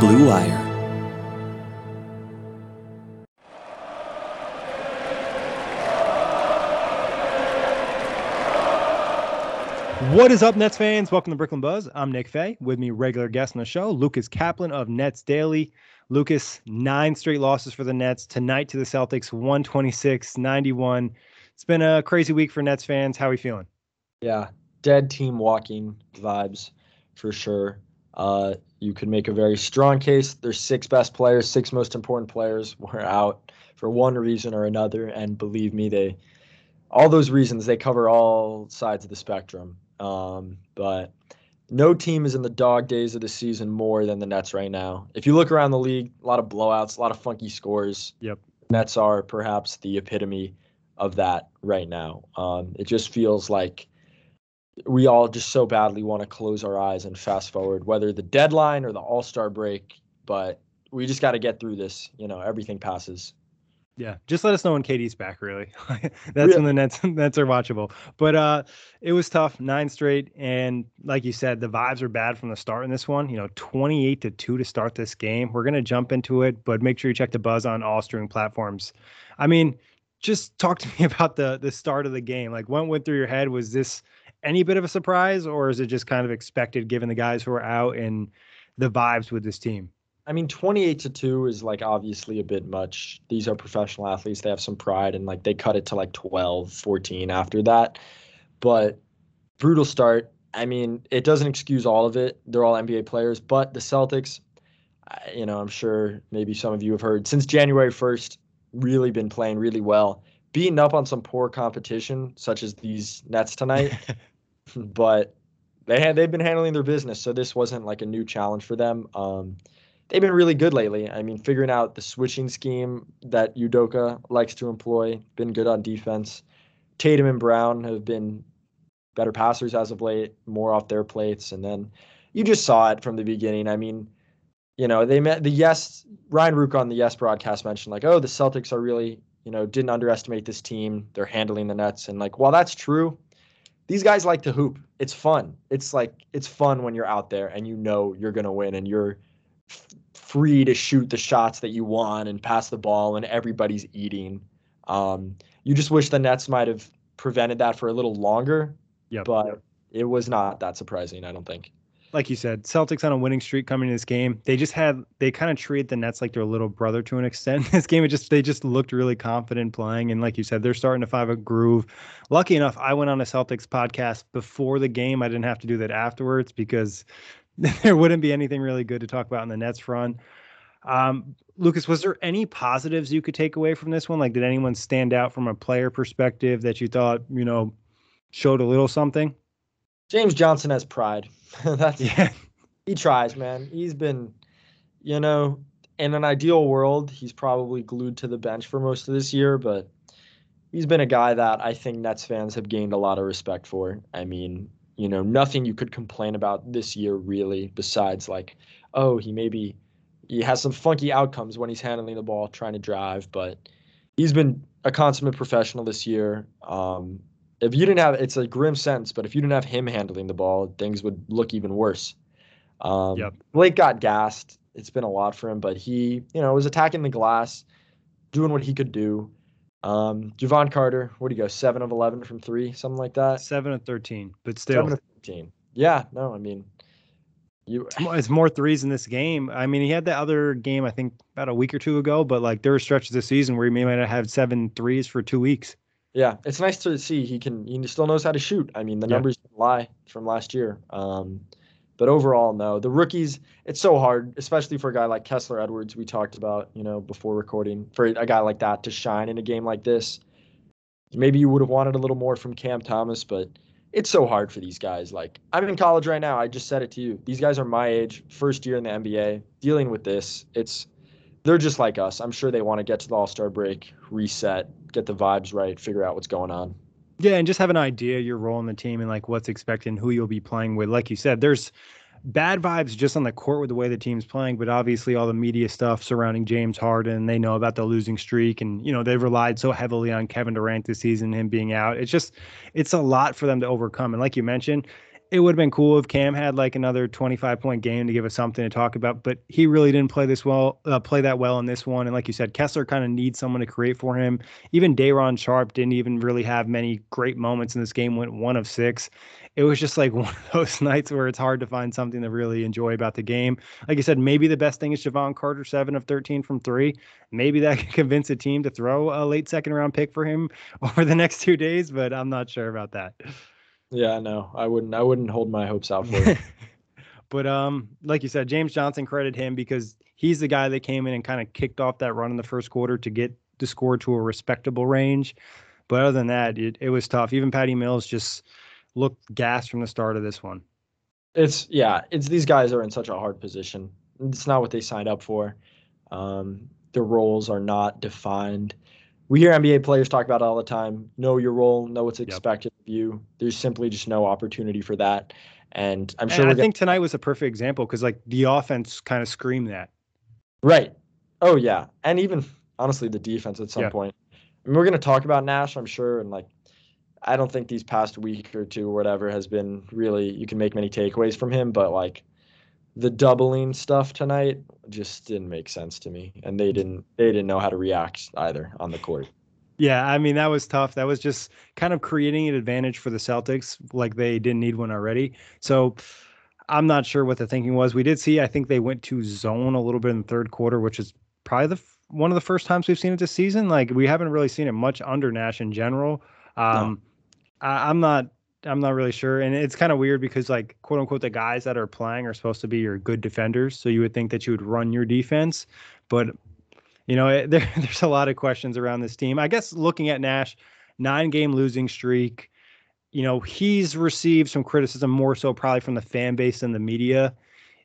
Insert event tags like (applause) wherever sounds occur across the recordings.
Blue Wire. What is up, Nets fans? Welcome to Brooklyn Buzz. I'm Nick Fay. With me, regular guest on the show, Lucas Kaplan of Nets Daily. Lucas, nine straight losses for the Nets. Tonight to the Celtics, 126 91. It's been a crazy week for Nets fans. How are we feeling? Yeah, dead team walking vibes for sure. Uh, you could make a very strong case. Their six best players, six most important players, were out for one reason or another, and believe me, they all those reasons they cover all sides of the spectrum. Um, but no team is in the dog days of the season more than the Nets right now. If you look around the league, a lot of blowouts, a lot of funky scores. Yep. Nets are perhaps the epitome of that right now. Um, it just feels like we all just so badly want to close our eyes and fast forward, whether the deadline or the All Star break. But we just got to get through this. You know, everything passes. Yeah, just let us know when KD's back. Really, (laughs) that's when the Nets (laughs) Nets are watchable. But uh, it was tough, nine straight, and like you said, the vibes are bad from the start in this one. You know, twenty eight to two to start this game. We're gonna jump into it, but make sure you check the buzz on all streaming platforms. I mean, just talk to (laughs) me about the the start of the game. Like, what went through your head? Was this any bit of a surprise, or is it just kind of expected given the guys who are out and the vibes with this team? I mean, 28 to 2 is like obviously a bit much. These are professional athletes. They have some pride and like they cut it to like 12, 14 after that. But brutal start. I mean, it doesn't excuse all of it. They're all NBA players, but the Celtics, you know, I'm sure maybe some of you have heard since January 1st, really been playing really well beating up on some poor competition, such as these Nets tonight. (laughs) but they had they've been handling their business, so this wasn't like a new challenge for them. Um, they've been really good lately. I mean, figuring out the switching scheme that Udoka likes to employ, been good on defense. Tatum and Brown have been better passers as of late, more off their plates, and then you just saw it from the beginning. I mean, you know, they met the yes Ryan Ruocco on the yes broadcast mentioned like, oh, the Celtics are really you know, didn't underestimate this team. They're handling the Nets. And like, while that's true, these guys like to hoop. It's fun. It's like, it's fun when you're out there and you know you're going to win and you're f- free to shoot the shots that you want and pass the ball and everybody's eating. Um, you just wish the Nets might have prevented that for a little longer. Yeah. But it was not that surprising, I don't think like you said, Celtics on a winning streak coming to this game. They just had they kind of treated the Nets like their little brother to an extent. this game, it just they just looked really confident playing, and like you said, they're starting to find a groove. Lucky enough, I went on a Celtics podcast before the game. I didn't have to do that afterwards because (laughs) there wouldn't be anything really good to talk about in the Nets front. Um, Lucas, was there any positives you could take away from this one? Like, did anyone stand out from a player perspective that you thought you know showed a little something? James Johnson has pride. (laughs) That's yeah. He tries, man. He's been, you know, in an ideal world, he's probably glued to the bench for most of this year, but he's been a guy that I think Nets fans have gained a lot of respect for. I mean, you know, nothing you could complain about this year really, besides like, oh, he maybe he has some funky outcomes when he's handling the ball, trying to drive, but he's been a consummate professional this year. Um, if you didn't have it's a grim sentence, but if you didn't have him handling the ball, things would look even worse. Um, yep. Blake got gassed. It's been a lot for him, but he, you know, was attacking the glass, doing what he could do. Um, Jevon Carter, what do you go? Seven of eleven from three, something like that. Seven of thirteen, but still. Seven of thirteen. Yeah, no, I mean, You It's more, it's more threes in this game. I mean, he had the other game I think about a week or two ago, but like there were stretches this season where he may might have had seven threes for two weeks. Yeah, it's nice to see he can he still knows how to shoot. I mean, the Yeah. numbers lie from last year. Um, but overall, no. The rookies, it's so hard, especially for a guy like Kessler Edwards. We talked about, you know, before recording, for a guy like that to shine in a game like this. Maybe you would have wanted a little more from Cam Thomas, but it's so hard for these guys. Like I'm in college right now. I just said it to you. These guys are my age, first year in the NBA, dealing with this. It's they're just like us. I'm sure they want to get to the All Star break, reset, get the vibes right, figure out what's going on. Yeah, and just have an idea your role in the team and like what's expected and who you'll be playing with. Like you said, there's bad vibes just on the court with the way the team's playing, but obviously all the media stuff surrounding James Harden, they know about the losing streak and you know, they've relied so heavily on Kevin Durant this season, him being out. It's just it's a lot for them to overcome. And like you mentioned, it would have been cool if Cam had like another 25 point game to give us something to talk about, but he really didn't play this well, uh, play that well in this one. And like you said, Kessler kind of needs someone to create for him. Even Day'Ron Sharpe didn't even really have many great moments in this game. Went one of six. It was just like (laughs) one of those nights where it's hard to find something to really enjoy about the game. Like I said, maybe the best thing is Jevon Carter, seven of 13 from three. Maybe that (laughs) can convince a team to throw a late second round pick for him (laughs) over the next two days, but I'm not sure about that. Yeah, no, I wouldn't. I wouldn't hold my hopes out for it. (laughs) but um, like you said, James Johnson credit him because he's the guy that came in and kind of kicked off that run in the first quarter to get the score to a respectable range. But other than that, it, it was tough. Even Patty Mills just looked gassed from the start of this one. it's yeah, it's these guys are in such a hard position. It's not what they signed up for. Um, their roles are not defined. We hear NBA players talk about it all the time. Know your role, know what's expected of you. There's simply just no opportunity for that. And I'm sure And I gonna- think tonight was a perfect example because like the offense kind of screamed that. Right. Oh yeah, and even honestly, the defense at some Yeah. point. I mean, we're gonna talk about Nash, I'm sure, and like, I don't think these past week or two or whatever has been really. You can make many takeaways from him, but like, the doubling stuff tonight just didn't make sense to me, and they didn't. They didn't know how to react either on the court. Yeah, I mean that was tough. That was just kind of creating an advantage for the Celtics, like they didn't need one already. So I'm not sure what the thinking was. We did see, I think they went to zone a little bit in the third quarter, which is probably the f- one of the first times we've seen it this season. Like we haven't really seen it much under Nash in general. Um, I, I'm not. I'm not really sure, and it's kind of weird because, like, quote unquote, the guys that are playing are supposed to be your good defenders. So you would think that you would run your defense, but you know, it, eh, (laughs) there, there's a lot of questions around this team. I guess looking at Nash, nine game losing streak, you know, he's received some criticism more so probably from the fan base than the media.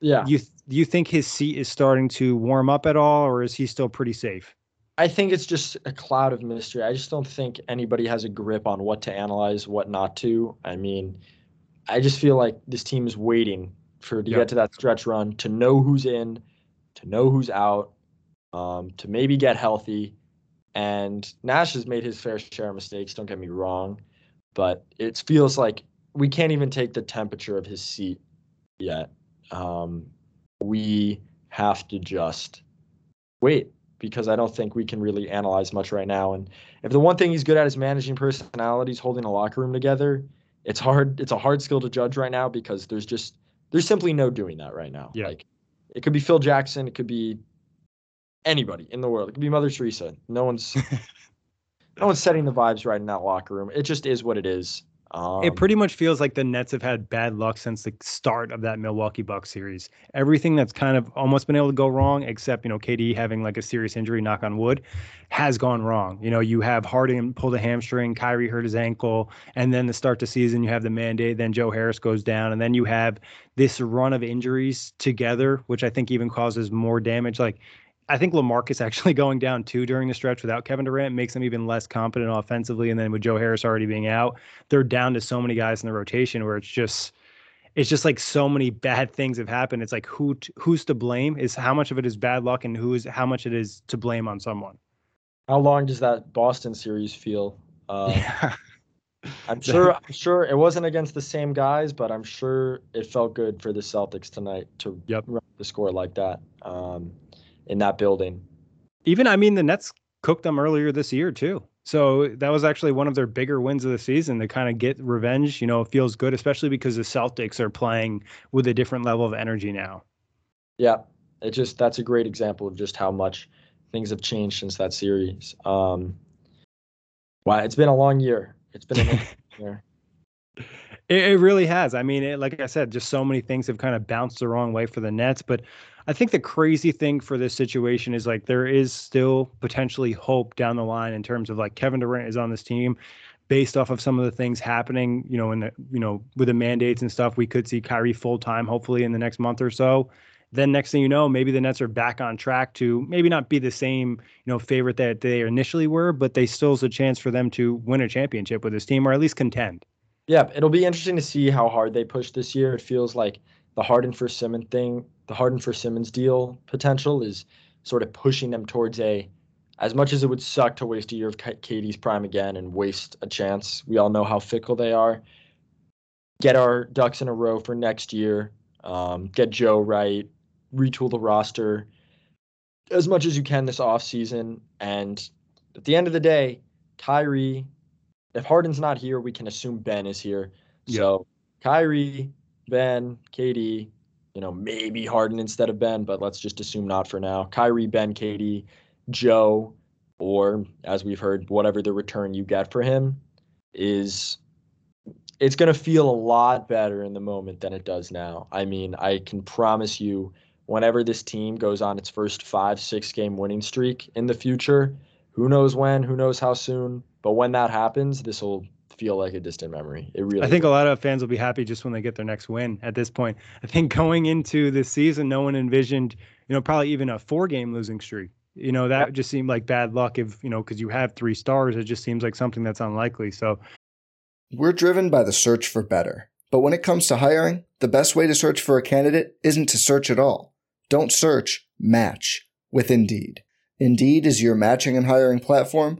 Yeah, You do you think his seat is starting to warm up at all, or is he still pretty safe? I think it's just a cloud of mystery. I just don't think anybody has a grip on what to analyze, what not to. I mean, I just feel like this team is waiting for to Yep. get to that stretch run, to know who's in, to know who's out, um, to maybe get healthy. And Nash has made his fair share of mistakes. Don't get me wrong, but it feels like we can't even take the temperature of his seat yet. Um, we have to just wait because I don't think we can really analyze much right now. And if the one thing he's good at is managing personalities, holding a locker room together, it's hard. It's a hard skill to judge right now because there's just there's simply no doing that right now. Yeah. Like it could be Phil Jackson, it could be anybody in the world. It could be Mother Teresa. No one's (laughs) no one's setting the vibes right in that locker room. It just is what it is. Um, it pretty much feels like the Nets have had bad luck since the start of that Milwaukee Bucks series. Everything that's kind of almost been able to go wrong, except you know KD having like a serious injury, knock on wood, has gone wrong. You know, you have Harden pulled a hamstring, Kyrie hurt his ankle, and then the start the season you have the mandate, then Joe Harris goes down, and then you have this run of injuries together, which I think even causes more damage. Like I think Lamarcus actually (laughs) going down too during the stretch without Kevin Durant makes them even less competent offensively. And then with Joe Harris already being out, they're down to so many guys in the rotation where it's just it's just like so many bad (laughs) things have happened. It's like who t- who's to blame is how much of it is bad luck and who is how much it is to blame on someone. how long does that Boston series feel? Uh, (laughs) yeah. I'm sure. I'm sure it wasn't against the same guys, but I'm sure it felt good for the Celtics tonight to Yep. run the score like that um, in that building. Even I mean the Nets cooked them earlier this year too. So that was actually one of their bigger wins of the season to kind of get revenge. You know, it feels good, especially because the Celtics are playing with a different level of energy now. Yeah, it just that's a great example of just how much things have changed since that series. Um, wow, it's been a long year. It's been a long (laughs) year. It, it really has. I mean, it, like I said, just so many things have kind of bounced the wrong way for the Nets. But I think the crazy thing for this situation is like there is still potentially hope down the line in terms of like Kevin Durant is on this team based off of some of the things happening, you know, in the, you know, with the mandates and stuff. We could see Kyrie full time hopefully in the next month or so then next thing you know, maybe the Nets are back on track to maybe not be the same, you know, favorite that they initially were, but they still has a chance for them to win a championship with this team or at least contend. Yeah, it'll be interesting to see how hard they push this year. It feels like the Harden for Simmons thing, the Harden for Simmons deal potential is sort of pushing them towards a as much as it would suck to waste a year of KD's prime again and waste a chance. We all know how fickle they are. Get our ducks in a row for next year. Um, get Joe right retool the roster as much as you can this offseason. And at the end of the day, Kyrie, if Harden's not here, we can assume Ben is here. Yeah. So Kyrie, Ben, KD, you know, maybe Harden instead of Ben, but let's just assume not for now. Kyrie, Ben, KD, Joe, or as we've heard, whatever the return you get for him is it's going to feel a lot better in the moment than it does now. I mean, I can promise you whenever this team goes on its first five, six game winning streak in the future. Who knows when, who knows how soon, but when that happens, this will feel like a distant memory. It really I think will. a lot of fans will be happy just when they get their next win at this point. I think going into this season, no one envisioned, you know, probably even a four game losing streak. You know, that yep. just seemed like bad luck if, you know, because you have three stars, it just seems like something that's unlikely. So we're driven by the search for better. But when it comes to hiring, the best way to search for a candidate isn't to search at all. Don't search, match with Indeed. Indeed is your matching and hiring platform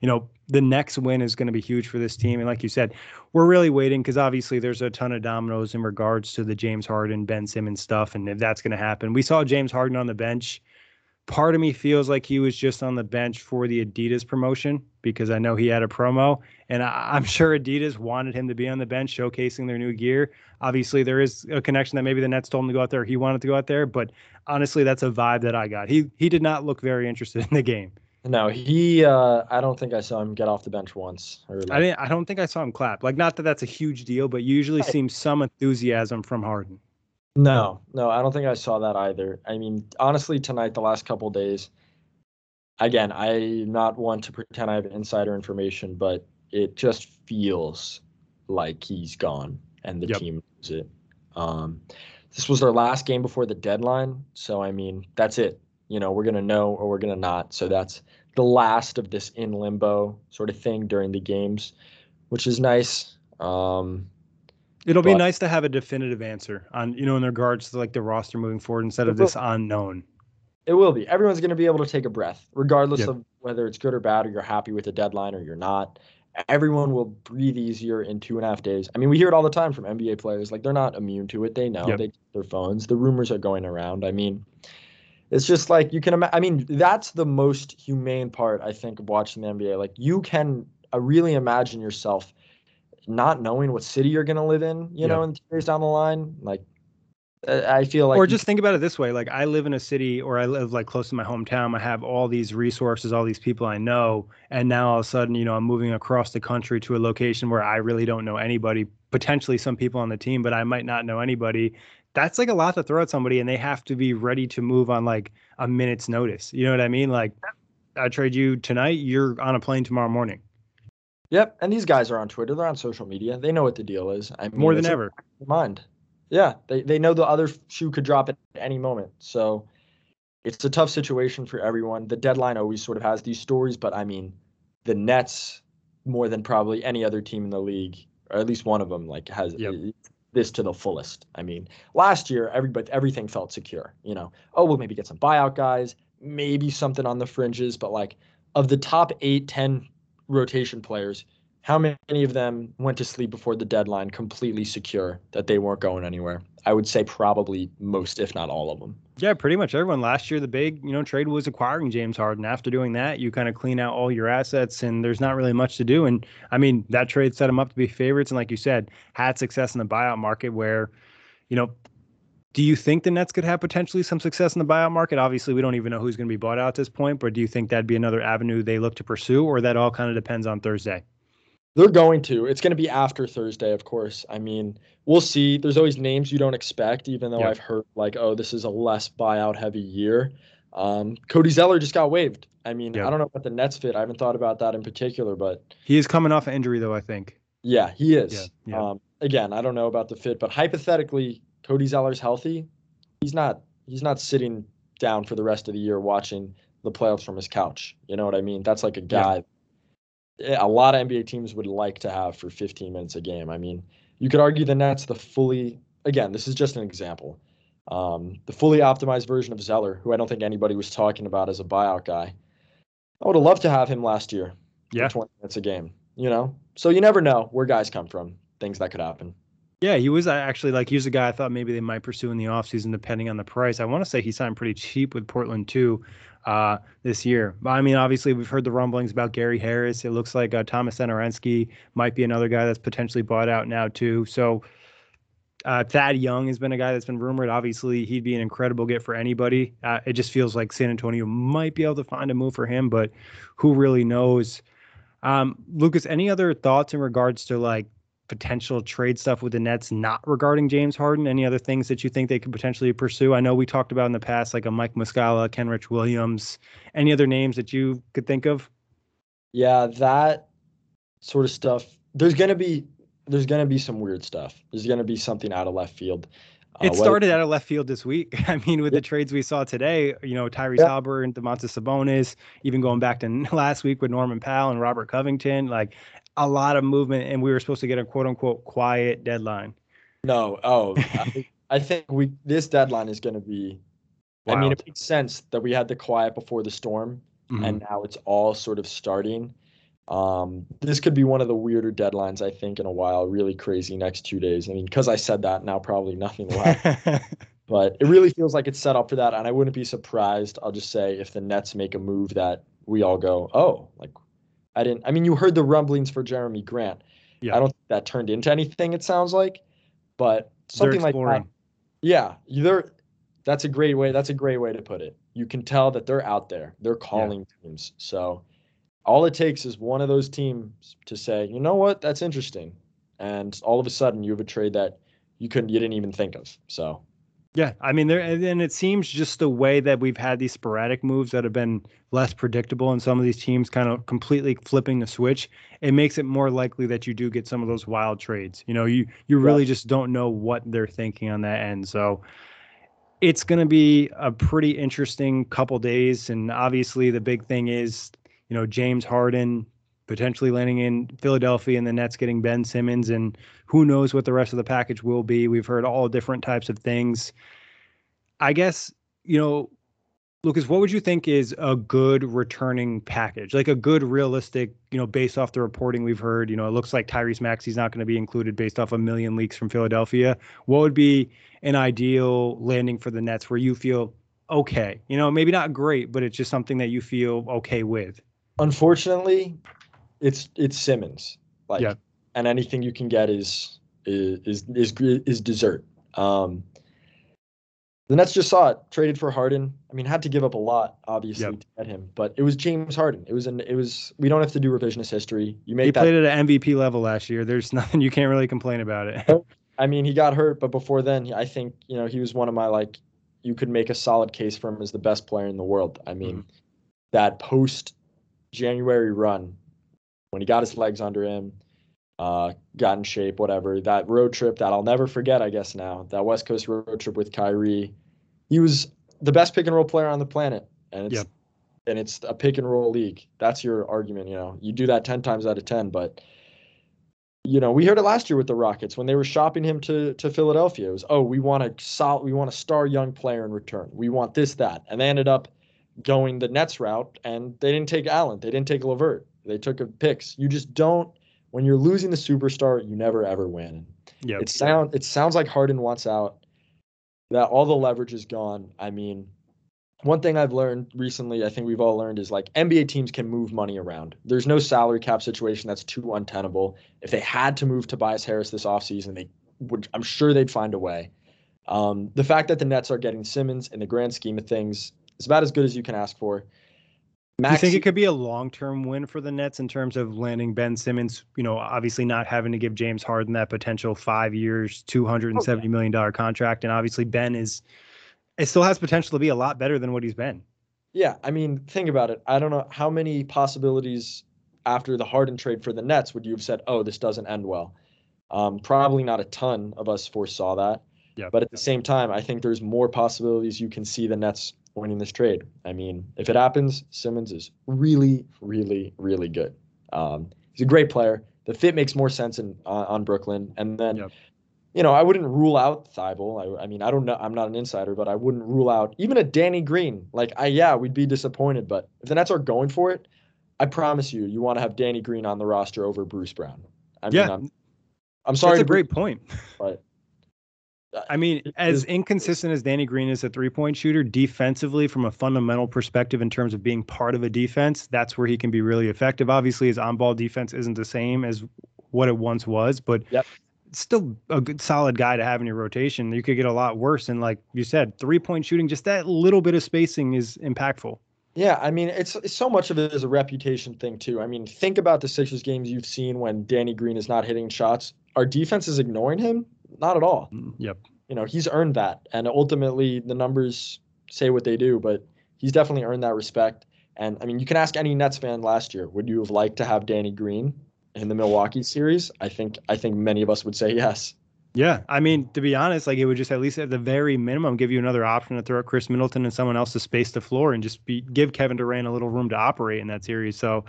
you know, the next win is going to be huge for this team. And like you said, we're really waiting because obviously there's a ton of dominoes in regards to the James Harden, Ben Simmons stuff. And if that's going to happen, we saw James Harden on the bench. Part of me feels like he was just on the bench for the Adidas promotion because I know he had a promo. And I, am sure Adidas wanted him to be on the bench showcasing their new gear. Obviously, there is a connection that maybe the Nets told him to go out there. He wanted to go out there. But honestly, that's a vibe that I got. He, he did not look very interested (laughs) in the game. No, he. Uh, I don't think I saw him get off the bench once. Like, I didn't. I don't think I saw him clap. Like, not that that's a huge deal, but usually I, seems some enthusiasm from Harden. No, no, I don't think I saw that either. I mean, honestly, tonight, the last couple days, again, I'm not one to pretend I have insider information, but it just feels like he's gone and the yep. team knows it. Um, this was their last game before the deadline, so I mean, that's it you know, we're going to know or we're going to not. So that's the last of this in limbo sort of thing during the games, which is nice. Um, It'll but, be nice to have a definitive answer on, you know, in regards to like the roster moving forward instead of this unknown. It will be. Everyone's going to be able to take a breath, regardless yep. of whether it's good or bad, or you're happy with the deadline or you're not. Everyone will breathe easier in two and a half days. I mean, we hear it all the time from NBA players. Like they're not immune to it. They know. Yep. They their phones. The rumors are going around. I mean, it's just like you can imagine. I mean, that's the most humane part I think of watching the NBA. Like you can uh, really imagine yourself not knowing what city you're going to live in, you know, in years down the line. Like I feel like Or just think about it this way, like I live in a city or I live like close to my hometown. I have all these resources, all these people I know, and now all of a sudden, you know, I'm moving across the country to a location where I really don't know anybody, potentially some people on the team, but I might not know anybody. That's like a lot to throw at somebody and they have to be ready to move on like a minute's notice. You know what I mean? Like I trade you tonight, you're on a plane tomorrow morning. Yep, and these guys are on Twitter. They're on social media. They know what the deal is. I mean, More than ever. Mind. Yeah, they, they know the other shoe could drop at any moment. So it's a tough situation for everyone. The deadline always sort of has these stories, but I mean, the Nets more than probably any other team in the league, or at least one of them, like has Yep. This to the fullest. I mean, last year everybody everything felt secure. You know, oh we'll maybe get some buyout guys, maybe something on the fringes, but like of the top eight, ten rotation players, how many of them went to sleep before the deadline completely secure that they weren't going anywhere? I would say probably most, if not all of them. Yeah, pretty much everyone. Last year, the big you know trade was acquiring James Harden. After doing that, you kind of clean out all your assets, and there's not really much to do. And I mean, that trade set them up to be favorites, and like you said, had success in the buyout market. Where, you know, do you think the Nets could have potentially some success in the buyout market? Obviously, we don't even know who's going to be bought out at this point, but do you think that'd be another avenue they look to pursue, or that all kind of depends on Thursday? They're going to. It's going to be after Thursday, of course. I mean, we'll see. There's always names you don't expect, even though Yeah. I've heard like, oh, this is a less buyout heavy year. Um, Cody Zeller just got waived. I mean, Yeah. I don't know about the Nets fit. I haven't thought about that in particular, but He is coming off an injury, though. I think. yeah, he is. Yeah, yeah. Um, again, I don't know about the fit, but hypothetically, Cody Zeller's healthy. He's not. He's not sitting down for the rest of the year watching the playoffs from his couch. You know what I mean? That's like a guy. Eh, A lot of NBA teams would like to have for 15 minutes a game. I mean, you could argue the Nets the fully. Again, this is just an example. Um, the fully optimized version of Zeller, who I don't think anybody was talking about as a buyout guy. I would have loved to have him last year Yeah. for 20 minutes a game. You know, so you never know where guys come from. Things that could happen. Yeah, he was uh, actually like he was a guy I thought maybe they might pursue in the offseason depending on the price. I want to say he signed pretty cheap with Portland too uh, this year. I mean, obviously we've heard the rumblings about Gary Harris. It looks like uh, Thomas Satoransky might be another guy that's potentially bought out now too. So uh, Thad Young has been a guy that's been rumored. Obviously, he'd be an incredible get for anybody. Uh, it just feels like San Antonio might be able to find a move for him, but who really knows? Um, Lucas, any other thoughts in regards to like potential trade stuff with the Nets not regarding James Harden? Any other things that you think they could potentially pursue? I know we talked about in the past, like a Mike Muscala, Kenrich Williams. Any other names that you could think of? Yeah, that sort of stuff. There's gonna be there's gonna be some weird stuff. There's gonna be something out of left field. Uh, It started out of left field this week. (laughs) I mean, with Yeah. the trades we saw today, you know, Tyrese Yeah. Halliburton, Domantas Sabonis, even going back to (laughs) last week with Norman Powell and Robert Covington, like a lot of movement, and we were supposed to get a quote unquote quiet deadline. No, oh, I, I think we this deadline is gonna be. I mean, it makes sense that we had the quiet before the storm, Mhm. and now it's all sort of starting. Um, this could be one of the weirder deadlines I think in a while. Really crazy next two days. I mean, because I said that, now probably nothing will happen. (laughs) but it really feels like it's set up for that. And I wouldn't be surprised, I'll just say, if the Nets make a move that we all go, oh, like, I didn't. I mean, you heard the rumblings for Jerami Grant. Yeah. I don't think that turned into anything, it sounds like. But something like that. Yeah, they're, that's a great way. That's a great way to put it. You can tell that they're out there. They're calling teams. So all it takes is one of those teams to say, you know what, that's interesting. And all of a sudden you have a trade that you couldn't you didn't even think of. So Yeah, I mean, there and it seems just the way that we've had these sporadic moves that have been less predictable, and some of these teams kind of completely flipping the switch. It makes it more likely that you do get some of those wild trades. You know, you you Yeah. really just don't know what they're thinking on that end. So it's going to be a pretty interesting couple days, and obviously the big thing is, you know, James Harden potentially landing in Philadelphia and the Nets getting Ben Simmons and who knows what the rest of the package will be. We've heard all different types of things. I guess, you know, Lucas, what would you think is a good returning package? Like a good realistic, you know, based off the reporting we've heard, you know, it looks like Tyrese Maxey's not going to be included based off a million leaks from Philadelphia. What would be an ideal landing for the Nets where you feel okay. You know, maybe not great, but it's just something that you feel okay with. Unfortunately, it's it's Simmons. Like, Yeah. and anything you can get is is is is, is dessert. Um, the Nets just saw it, traded for Harden. I mean, had to give up a lot, obviously, Yep. to get him. But it was James Harden. It was an. It was. We don't have to do revisionist history. You He make that. played at an MVP level last year. There's (laughs) nothing you can't really complain about it. I mean, he got hurt, but before then, I think you know he was one of my like. You could make a solid case for him as the best player in the world. I mean, Mm-hmm. that post January run, when he got his legs under him, uh, got in shape, whatever. That road trip that I'll never forget. I guess now that West Coast road trip with Kyrie, he was the best pick and roll player on the planet, and it's Yep. and it's a pick and roll league. That's your argument. You know, you do that ten times out of ten, but you know, we heard it last year with the Rockets when they were shopping him to to Philadelphia. It was, oh, we want a solid, we want a star young player in return. We want this, that, and they ended up going the Nets route, and they didn't take Allen, they didn't take Levert, they took a picks. You just don't. When you're losing the superstar, you never ever win. yeah. It sound it sounds like Harden wants out. That all the leverage is gone. I mean, one thing I've learned recently, I think we've all learned, is like NBA teams can move money around. There's no salary cap situation that's too untenable. If they had to move Tobias Harris this offseason, they would I'm sure they'd find a way. Um, the fact that the Nets are getting Simmons in the grand scheme of things is about as good as you can ask for. Do you think it could be a long-term win for the Nets in terms of landing Ben Simmons? You know, obviously not having to give James Harden that potential five years, two hundred and seventy million dollar contract, and obviously Ben is, it still has potential to be a lot better than what he's been. Yeah, I mean, think about it. I don't know how many possibilities after the Harden trade for the Nets would you have said, "Oh, this doesn't end well." Um, probably not a ton of us foresaw that. Yeah. But at the same time, I think there's more possibilities you can see the Nets winning this trade. I mean, if it happens, Simmons is really, really, really good. Um, he's a great player. The fit makes more sense in on, on Brooklyn, and then. Yep. You know, I wouldn't rule out Thybulle. I, I mean, I don't know. I'm not an insider, but I wouldn't rule out even a Danny Green. Like, I yeah, we'd be disappointed, but if the Nets are going for it, I promise you, you want to have Danny Green on the roster over Bruce Brown. I mean, Yeah. I'm, I'm sorry. That's a great point. but Uh, I mean, as inconsistent as Danny Green is a three point shooter, defensively, from a fundamental perspective, in terms of being part of a defense, that's where he can be really effective. Obviously, his on ball defense isn't the same as what it once was, but Yep. still a good, solid guy to have in your rotation. You could get a lot worse. And like you said, three point shooting, just that little bit of spacing is impactful. Yeah, I mean, it's, it's so much of it is a reputation thing too. I mean, think about the Sixers games you've seen when Danny Green is not hitting shots. Our defense is ignoring him? Not at all. Mm, yep. You know, he's earned that, and ultimately the numbers say what they do. But he's definitely earned that respect. And I mean, you can ask any Nets fan last year, would you have liked to have Danny Green in the Milwaukee series? I think I think many of us would say yes. Yeah, I mean, to be honest, like it would just at least at the very minimum give you another option to throw at Khris Middleton and someone else to space the floor and just be give Kevin Durant a little room to operate in that series. So,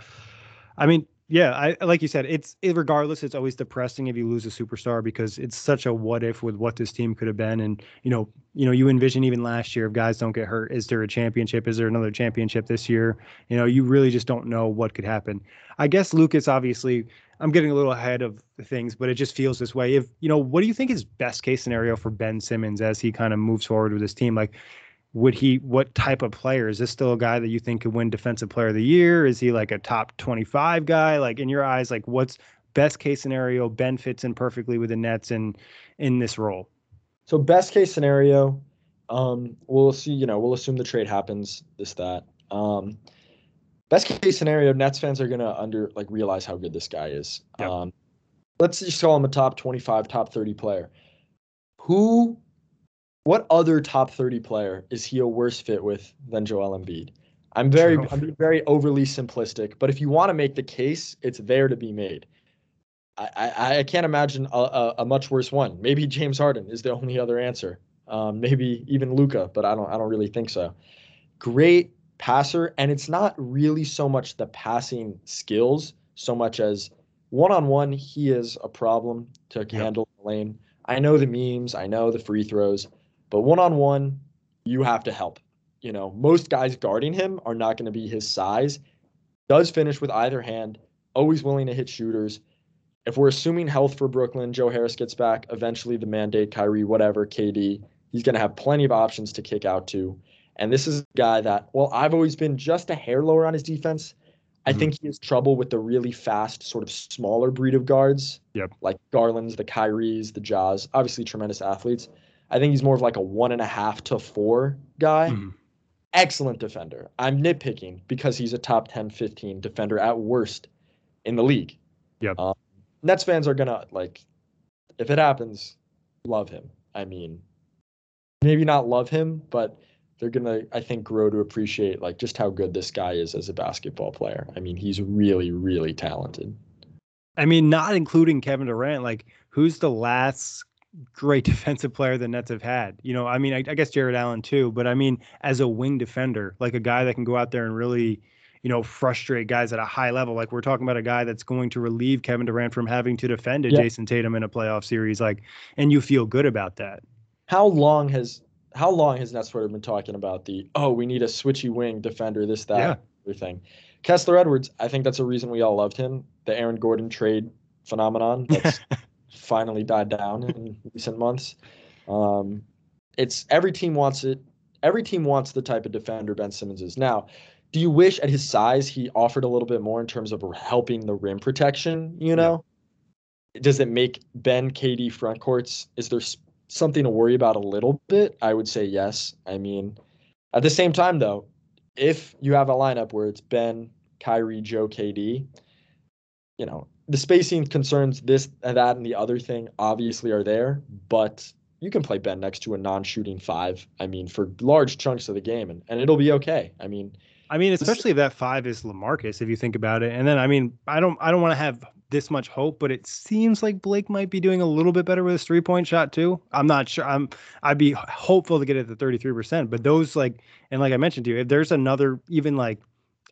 I mean, yeah, I like you said, it's it, regardless, it's always depressing if you lose a superstar because it's such a what if with what this team could have been, and you know, you know, you envision even last year if guys don't get hurt, is there a championship? Is there another championship this year? You know, you really just don't know what could happen. I guess Lucas obviously I'm getting a little ahead of things, but it just feels this way. If you know, what do you think is best case scenario for Ben Simmons as he kind of moves forward with his team? Like, would he? What type of player is this? Still a guy that you think could win Defensive Player of the Year? Is he like a top 25 guy? Like in your eyes, like what's best case scenario? Ben fits in perfectly with the Nets and in this role. So best case scenario, um, we'll see. You know, we'll assume the trade happens. This that. Um, best case scenario, Nets fans are gonna under like realize how good this guy is. Yep. Um, let's just call him a top twenty-five, top thirty player. Who, what other top thirty player is he a worse fit with than Joel Embiid? I'm very, True. I'm very overly simplistic, but if you want to make the case, it's there to be made. I, I, I can't imagine a, a, a much worse one. Maybe James Harden is the only other answer. Um, maybe even Luka, but I don't I don't really think so. Great passer, and it's not really so much the passing skills, so much as one on one, he is a problem to handle the lane. I know the memes, I know the free throws, but one on one, you have to help. You know, most guys guarding him are not going to be his size. Does finish with either hand, always willing to hit shooters. If we're assuming health for Brooklyn, Joe Harris gets back, eventually the mandate, Kyrie, whatever, KD, he's going to have plenty of options to kick out to. And this is a guy that, well, I've always been just a hair lower on his defense. I Mhm. think he has trouble with the really fast, sort of smaller breed of guards. Yep. Like Garland's, the Kyries, the Jaws, obviously tremendous athletes. I think he's more of like a one and a half to four guy. Mhm. Excellent defender. I'm nitpicking because he's a top 10, 15 defender at worst in the league. Yep. Um, Nets fans are gonna like, if it happens, love him. I mean, maybe not love him, but they're gonna, I think, grow to appreciate like just how good this guy is as a basketball player. I mean, he's really, really talented. I mean, not including Kevin Durant. Like, who's the last great (laughs) defensive player the Nets have had? You know, I mean, I, I guess Jarrett Allen too, but I mean, as a wing defender, like a guy that can go out there and really, you know, frustrate guys at a high level. Like we're talking about a guy that's going to relieve Kevin Durant from having to defend a Yeah. Jayson Tatum in a playoff series. Like, and you feel good about that. How long has how long has Nets Twitter been talking about the oh we need a switchy wing defender this that Yeah. everything? Kessler Edwards, I think that's a reason we all loved him. The Aaron Gordon trade phenomenon that's (laughs) finally died down in (laughs) recent months. Um, it's every team wants it. Every team wants the type of defender Ben Simmons is. Now, do you wish at his size he offered a little bit more in terms of helping the rim protection? You know, does it make Ben KD front courts? Is there something to worry about a little bit? I would say yes. I mean, at the same time though, if you have a lineup where it's Ben, Kyrie, Joe, KD, you know, the spacing concerns, this, and that, and the other thing obviously are there, but you can play Ben next to a non shooting five. I mean, for large chunks of the game, and, and it'll be okay. I mean, I mean, especially if that five is Lamarcus, if you think about it. And then, I mean, I don't, I don't want to have this much hope, but it seems like Blake might be doing a little bit better with his three point shot too. I'm not sure. I'm, I'd be hopeful to get it to 33 percent. But those like, and like I mentioned to you, if there's another even like,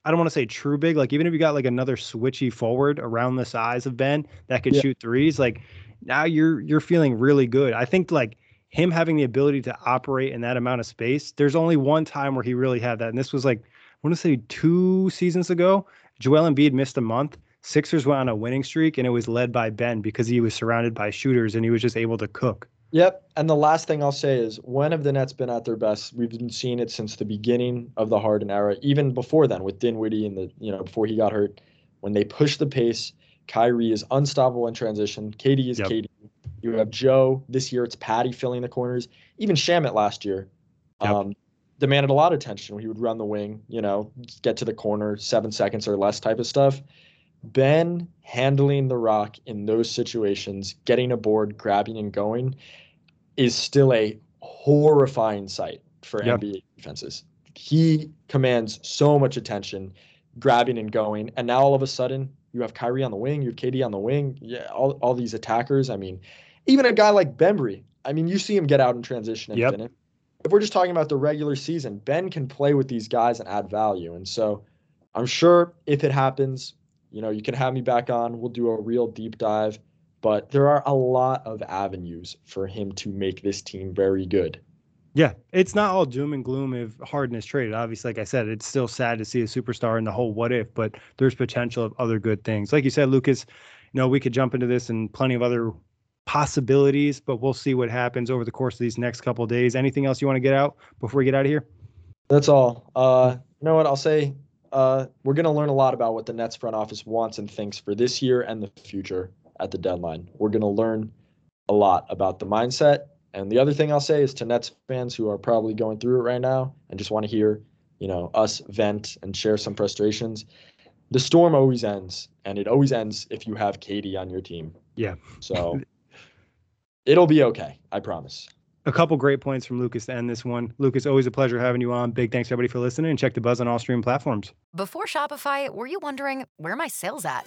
I don't want to say true big, like even if you got like another switchy forward around the size of Ben that could Yeah. shoot threes, like now you're you're feeling really good. I think like him having the ability to operate in that amount of space. There's only one time where he really had that, and this was like I want to say two seasons ago. Joel Embiid missed a month. Sixers went on a winning streak, and it was led by Ben because he was surrounded by shooters and he was just able to cook. Yep. And the last thing I'll say is when have the Nets been at their best? We've been seeing it since the beginning of the Harden era, even before then with Dinwiddie and the, you know, before he got hurt. When they push the pace, Kyrie is unstoppable in transition. KD is Yep. KD. You have Joe. This year it's Patty filling the corners. Even Shamet last year Yep. um, demanded a lot of attention. When he would run the wing, you know, get to the corner, seven seconds or less type of stuff. Ben handling the rock in those situations, getting a board, grabbing and going, is still a horrifying sight for Yep. NBA defenses. He commands so much attention, grabbing and going, and now all of a sudden you have Kyrie on the wing, you have KD on the wing, yeah, all, all these attackers. I mean, even a guy like Bembry, I mean, you see him get out in transition and Yep. finish. If we're just talking about the regular season, Ben can play with these guys and add value, and so I'm sure if it happens, you know, you can have me back on. We'll do a real deep dive. But there are a lot of avenues for him to make this team very good. Yeah, it's not all doom and gloom if Harden is traded. Obviously, like I said, it's still sad to see a superstar in the whole what if, but there's potential of other good things. Like you said, Lucas, you know, we could jump into this and plenty of other possibilities, but we'll see what happens over the course of these next couple of days. Anything else you want to get out before we get out of here? That's all. Uh, you know what? I'll say uh, we're going to learn a lot about what the Nets front office wants and thinks for this year and the future at the deadline. We're going to learn a lot about the mindset. And the other thing I'll say is to Nets fans who are probably going through it right now and just want to hear, you know, us vent and share some frustrations. The storm always ends, and it always ends if you have KD on your team. Yeah. So (laughs) it'll be okay. I promise. A couple great points from Lucas to end this one. Lucas, always a pleasure having you on. Big thanks everybody for listening and check the buzz on all stream platforms. Before Shopify, were you wondering where are my sales at?